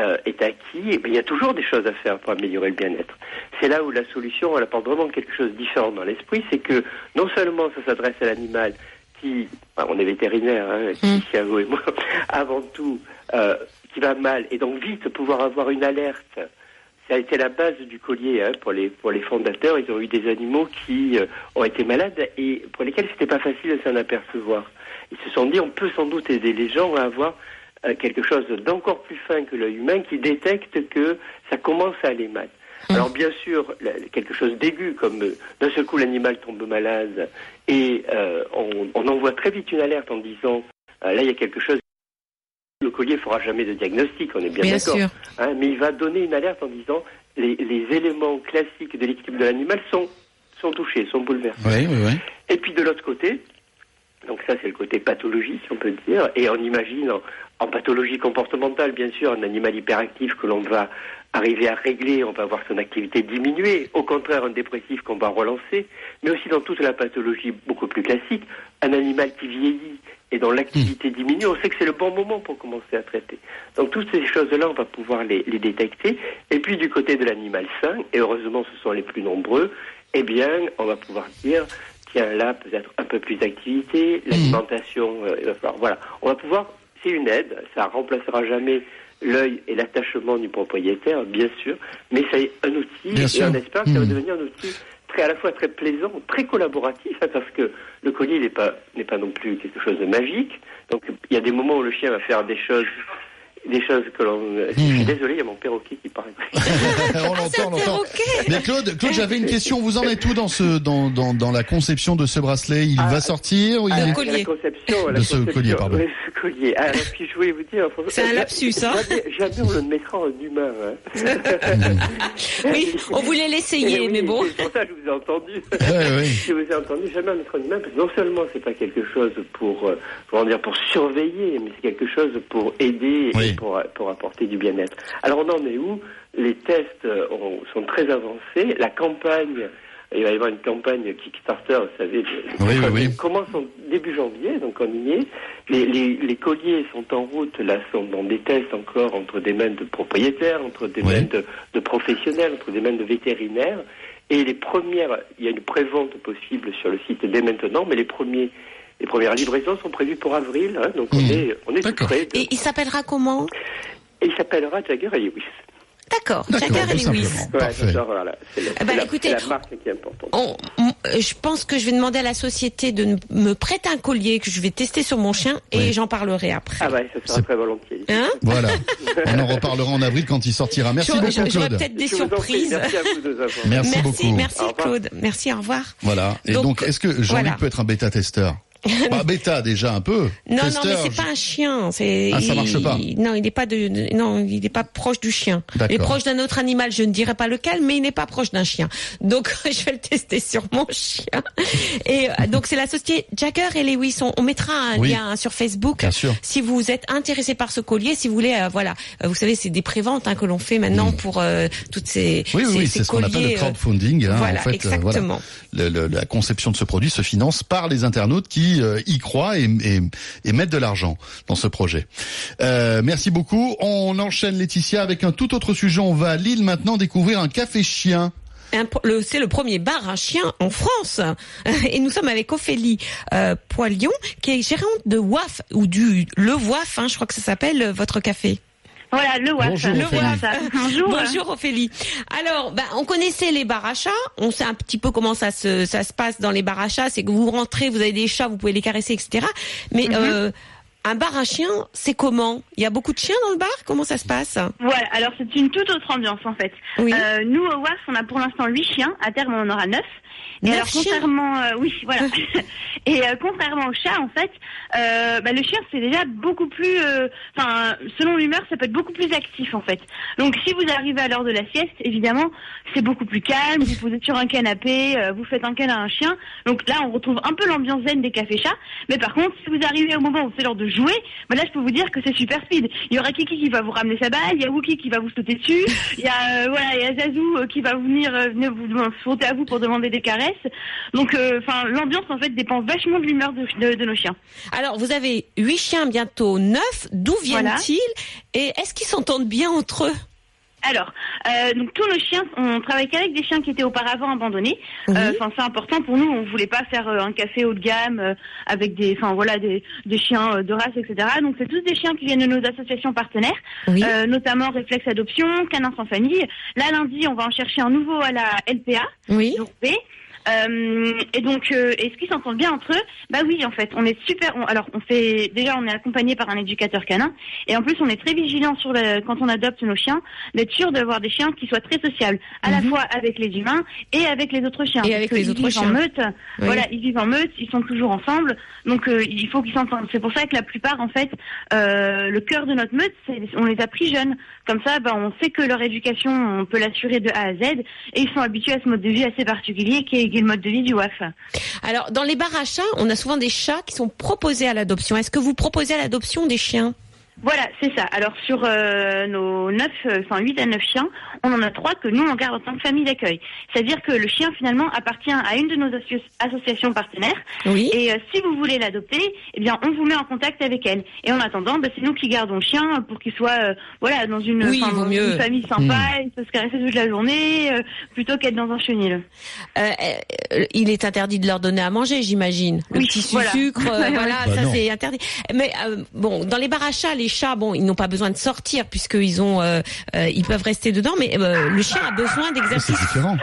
euh, est acquis, bien, il y a toujours des choses à faire pour améliorer le bien-être. C'est là où la solution elle apporte vraiment quelque chose de différent dans l'esprit, c'est que non seulement ça s'adresse à l'animal qui, enfin, on est vétérinaire, hein, Christian et moi, *laughs* avant tout, euh, qui va mal et donc vite pouvoir avoir une alerte ça a été la base du collier hein, pour les pour les fondateurs. Ils ont eu des animaux qui euh, ont été malades et pour lesquels c'était pas facile de s'en apercevoir. Ils se sont dit on peut sans doute aider les gens à avoir euh, quelque chose d'encore plus fin que l'œil humain qui détecte que ça commence à aller mal. Alors bien sûr, quelque chose d'aigu comme euh, d'un seul coup l'animal tombe malade et euh, on, on envoie très vite une alerte en disant là il y a quelque chose. Le collier fera jamais de diagnostic, on est bien, Bien d'accord. Hein, mais il va donner une alerte en disant les, les éléments classiques de l'équilibre de l'animal sont, sont touchés, sont bouleversés. Oui, oui, oui. Et puis de l'autre côté, donc ça c'est le côté pathologie si on peut dire, et on imagine en, en pathologie comportementale bien sûr un animal hyperactif que l'on va arriver à régler, on va voir son activité diminuer, au contraire un dépressif qu'on va relancer, mais aussi dans toute la pathologie beaucoup plus classique, un animal qui vieillit et dont l'activité diminue, on sait que c'est le bon moment pour commencer à traiter. Donc toutes ces choses-là, on va pouvoir les, les détecter. Et puis du côté de l'animal sain, et heureusement ce sont les plus nombreux, eh bien on va pouvoir dire tiens là peut-être un peu plus d'activité, l'alimentation, euh, il va falloir, voilà, on va pouvoir, c'est une aide, ça remplacera jamais l'œil et l'attachement du propriétaire, bien sûr, mais c'est un outil Bien et sûr. on espère que ça va Mhm. devenir un outil très à la fois très plaisant, très collaboratif, hein, parce que le collier n'est pas n'est pas non plus quelque chose de magique. Donc il y a des moments où le chien va faire des choses des choses que l'on. Je suis désolé, il y a mon perroquet qui parle. *laughs* on l'entend, on l'entend. Mais Claude, Claude, j'avais une question. Vous en êtes où dans ce, dans, dans, dans la conception de ce bracelet? Il va sortir ou il Ah, est- La conception, la De ce conception- collier, pardon. Collier. Ah, Alors, puis je voulais vous dire. C'est un lapsus, hein. Jamais, jamais on le mettra en humain. Hein. *laughs* Oui, on voulait l'essayer, Eh oui, mais bon. C'est pour ça que je vous ai entendu. ouais. *laughs* Je vous ai entendu jamais en mettre en humain, parce que non seulement c'est pas quelque chose pour, euh, comment dire, pour surveiller, mais c'est quelque chose pour aider et pour, pour apporter du bien-être. Alors on en est où? Les tests euh, ont- sont très avancés. La campagne, il va y avoir une campagne Kickstarter, vous savez, de- Oui, oui, commence en début janvier, donc on y est. Les, les, les colliers sont en route, là, sont dans des tests encore entre des mains de propriétaires, entre des mains de, de professionnels, entre des mains de vétérinaires. Et les premières, il y a une prévente possible sur le site dès maintenant, mais les premiers, les premières livraisons sont prévues pour avril, hein, donc on est, on est tout près. de- Et il s'appellera comment? Et il s'appellera Jagger et Lewis. D'accord, Jagger et Lewis. Ouais, j'adore, voilà. Le- ben, c'est la, écoutez, la marque qui est importante. On- on- je pense que je vais demander à la société de me prêter un collier que je vais tester sur mon chien et j'en parlerai après. Ah ouais, ça sera très volontiers. Hein *laughs* Voilà. On en reparlera en avril quand il sortira. Merci J'aurais- beaucoup, Claude. peut-être des Je surprises. Merci à vous de nous avoir. Merci beaucoup. Merci. Claude. Merci, au revoir. Voilà. Et donc, Donc, est-ce que Jean-Luc voilà. peut être un bêta-testeur? Bah, *laughs* Bêta, déjà, un peu. Non, non, mais c'est pas un chien. C'est Ah, ça marche il- pas. Non, il n'est pas de, non, il n'est pas proche du chien. Il est D'accord. proche d'un autre animal. Je ne dirais pas lequel, mais il n'est pas proche d'un chien. Donc, *laughs* je vais le tester sur mon chien. Et euh, donc, c'est la société Jagger et Lewis. On, on mettra un Oui. lien sur Facebook. Bien sûr. Si vous êtes intéressé par ce collier, si vous voulez, euh, voilà, Euh, vous savez, c'est des préventes hein, que l'on fait maintenant pour euh, toutes ces, Oui, oui, ces, oui, ces c'est ce qu'on appelle le crowdfunding. hein, voilà, en fait, exactement. voilà. Le- le- la conception de ce produit se finance par les internautes qui euh, y croient et, et- et mettent de l'argent dans ce projet. Euh, merci beaucoup. On enchaîne Laetitia avec un tout autre sujet. On va à Lille maintenant découvrir un café chien. C'est le premier bar à chien en France. *laughs* Et nous sommes avec Ophélie euh, Poilion, qui est gérante de WAF, ou du Le WAF, hein, je crois que ça s'appelle euh, votre café. Voilà, le WAF. Bonjour, le Ophélie. WAF. Bonjour. Bonjour Ophélie. Alors, ben, on connaissait les bars à chats. On sait un petit peu comment ça se, ça se passe dans les bars à chats. C'est que vous rentrez, vous avez des chats, vous pouvez les caresser, etc. Mais Mhm. euh, un bar à chien, c'est comment? Il y a beaucoup de chiens dans le bar? Comment ça se passe? Voilà, alors c'est une toute autre ambiance en fait. Oui. Euh, nous au WAF, on a pour l'instant 8 chiens, à terme on en aura 9. Et Neuf alors contrairement, euh, oui, voilà. *laughs* *laughs* Et euh, contrairement au chat, en fait, euh, bah, le chien c'est déjà beaucoup plus, euh, enfin, selon l'humeur, ça peut être beaucoup plus actif en fait. Donc si vous arrivez à l'heure de la sieste, évidemment, c'est beaucoup plus calme. Vous posez sur un canapé, euh, vous faites un câlin à un chien. Donc là, on retrouve un peu l'ambiance zen des cafés chats. Mais par contre, si vous arrivez au moment où c'est l'heure de jouer, bah là, je peux vous dire que c'est super speed. Il y aura Kiki qui va vous ramener sa balle, il y a Wookie qui va vous sauter dessus, il y a euh, voilà, il y a Zazou qui va venir venir vous sauter à vous pour demander des Donc, euh, enfin, l'ambiance en fait dépend vachement de l'humeur de, de- de nos chiens. Alors, vous avez huit chiens, bientôt neuf. D'où Voilà. viennent-ils Et est-ce qu'ils s'entendent bien entre eux? Alors, euh, donc tous nos chiens, on travaille qu'avec des chiens qui étaient auparavant abandonnés. Oui. Euh, Enfin, c'est important pour nous. On voulait pas faire euh, un café haut de gamme avec des, enfin voilà, des, des chiens de race, etc. Donc c'est tous des chiens qui viennent de nos associations partenaires, Oui. notamment Réflexe Adoption, Canin sans famille. Là lundi, on va en chercher un nouveau à la LPA. Oui. Donc B. Euh, et donc, euh, est-ce qu'ils s'entendent bien entre eux Bah oui, en fait, on est super. on- alors, on fait déjà, on est accompagné par un éducateur canin, et en plus, on est très vigilant sur le, quand on adopte nos chiens, d'être sûr d'avoir des chiens qui soient très sociables, à la fois avec les humains et avec les autres chiens. Mhm. Et avec les ils autres vivent chiens. en meute. Oui. Voilà, ils vivent en meute, ils sont toujours ensemble, donc euh, il faut qu'ils s'entendent. C'est pour ça que la plupart, en fait, euh, le cœur de notre meute, on les a pris jeunes. Comme ça, bah, on sait que leur éducation, on peut l'assurer de A à Z, et ils sont habitués à ce mode de vie assez particulier qui est, Alors, dans les bars à chats, on a souvent des chats qui sont proposés à l'adoption. Est-ce que vous proposez à l'adoption des chiens? Voilà, c'est ça. Alors sur euh, nos 9, euh, enfin 8 à 9 chiens, on en a trois que nous on garde en tant que famille d'accueil. C'est-à-dire que le chien finalement appartient à une de nos asso- associations partenaires. Oui. Et euh, si vous voulez l'adopter, eh bien on vous met en contact avec elle. Et en attendant, bah, c'est nous qui gardons le chien pour qu'il soit euh, voilà dans une, Oui, enfin, il vaut dans mieux. une famille sympa, il peut se caresser toute la journée euh, plutôt qu'être dans un chenil. Euh, euh, il est interdit de leur donner à manger, j'imagine. Le Oui, petit voilà. sucre, euh, *laughs* voilà, Bah ça c'est interdit. Mais euh, bon, dans les chats, les chats, bon, ils n'ont pas besoin de sortir puisqu'ils ont, euh, euh, ils peuvent rester dedans. Mais euh, le chien a besoin C'est d'exercice. différent.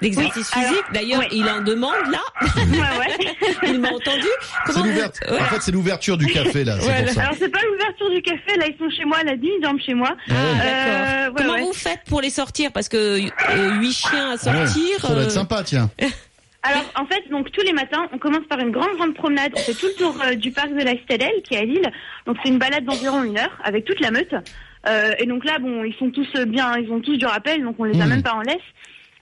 L'exercice Oui, physique, d'ailleurs, il en demande là. Ouais, ouais. *laughs* il m'a entendu. C'est Comment vous-. En fait, c'est l'ouverture du café là. C'est Voilà. pour ça. Alors c'est pas l'ouverture du café, là ils sont chez moi, là 10 dorment chez moi. Ah, Euh, ouais, Comment ouais. vous faites pour les sortir? Parce que euh, huit chiens à Ouais, sortir. ça doit euh, être sympa, tiens. *laughs* Alors en fait, donc tous les matins, on commence par une grande grande promenade. On fait tout le tour euh, du parc de la Citadelle, qui est à Lille. Donc c'est une balade d'environ une heure avec toute la meute. Euh, et donc là, bon, ils sont tous euh, bien, ils ont tous du rappel, donc on les a Mhm. même pas en laisse.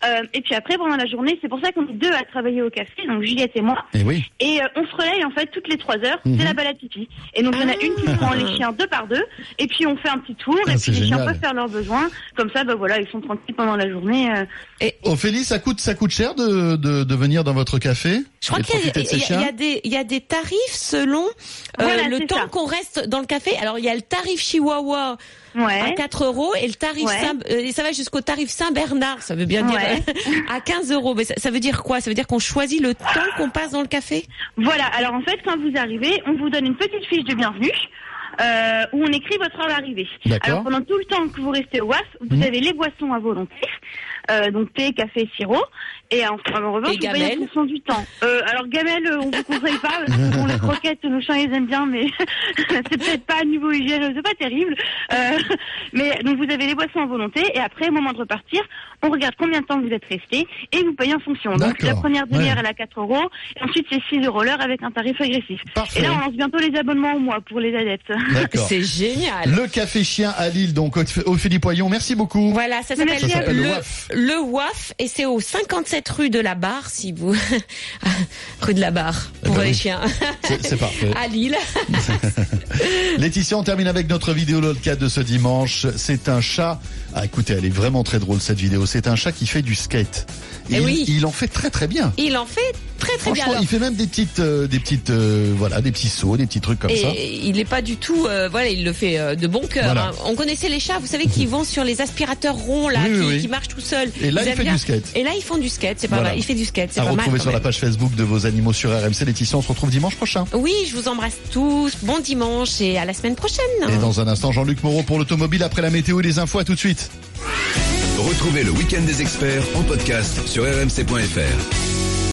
Euh, et puis après, pendant la journée, c'est pour ça qu'on est deux à travailler au café, donc Juliette et moi. Et oui. Et euh, on se relaye en fait toutes les trois heures, Mhm. c'est la balade pipi. Et donc il y en a une qui prend les chiens deux par deux, et puis on fait un petit tour, Ah, et puis les chiens peuvent faire leurs besoins. Comme ça, bah voilà, ils sont tranquilles pendant la journée. euh. Ophélie, ça coûte, ça coûte cher de, de, de venir dans votre café Je crois et qu'il y, y y y a des tarifs selon euh, Voilà, le temps qu'on reste dans le café. Alors il y a le tarif Chihuahua Ouais. à 4 euros et le tarif Ouais. Saint, euh, et ça va jusqu'au tarif Saint Bernard. Ça veut bien dire Ouais. *laughs* à 15 euros. Mais ça, ça veut dire quoi? Ça veut dire qu'on choisit le temps qu'on passe dans le café? Voilà, alors en fait, quand vous arrivez, on vous donne une petite fiche de bienvenue. Euh, où on écrit votre heure d'arrivée. D'accord. Alors pendant tout le temps que vous restez au WAF, vous Mhm. avez les boissons à volonté, euh, donc thé, café, sirop, et en, en revanche, Et vous payez en gamelle fonction du temps. Euh, alors gamelle, euh, on vous conseille pas, parce que bon, les *laughs* croquettes, nos chiens ils aiment bien, mais *laughs* c'est peut-être pas à niveau hygiène, c'est pas terrible. Euh, mais donc vous avez les boissons à volonté, et après au moment de repartir, on regarde combien de temps vous êtes resté, et vous payez en fonction. Donc la première demi-heure Ouais. elle a 4 euros, et ensuite c'est 6 euros l'heure avec un tarif agressif. Parfait. Et là on lance bientôt les abonnements au mois pour les adeptes. D'accord. C'est génial. Le café chien à Lille, donc Ophélie Poyon, merci beaucoup. Voilà, ça s'appelle le le. Le WAF et c'est au 57 rue de la Barre, si vous *laughs* rue de la Barre pour Eh ben les oui. chiens C'est parfait. *laughs* à Lille. *laughs* Laetitia, on termine avec notre vidéo lolcat de ce dimanche. C'est un chat. Ah, écoutez, elle est vraiment très drôle cette vidéo. C'est un chat qui fait du skate. Et Eh il, oui. il en fait très très bien. Il en fait très très bien. Alors, il fait même des petites, euh, des petites, euh, voilà, des petits sauts, des petits trucs comme et ça. il n'est pas du tout, euh, voilà, il le fait de bon cœur. Voilà. hein. On connaissait les chats, vous savez, qui *laughs* vont sur les aspirateurs ronds là, Oui, qui, oui. qui marchent tout seuls. Et là, Ils il fait bien. du skate. Et là, ils font du skate, c'est pas Voilà. mal. Il fait du skate, c'est À pas retrouver sur la page Facebook de vos animaux sur RMC. Laetitia, on se retrouve dimanche prochain. Oui, je vous embrasse tous. Bon dimanche et à la semaine prochaine. Et dans un instant, Jean-Luc Moreau pour l'automobile après la météo et les infos. À tout de suite. Retrouvez le week-end des experts en podcast sur rmc.fr.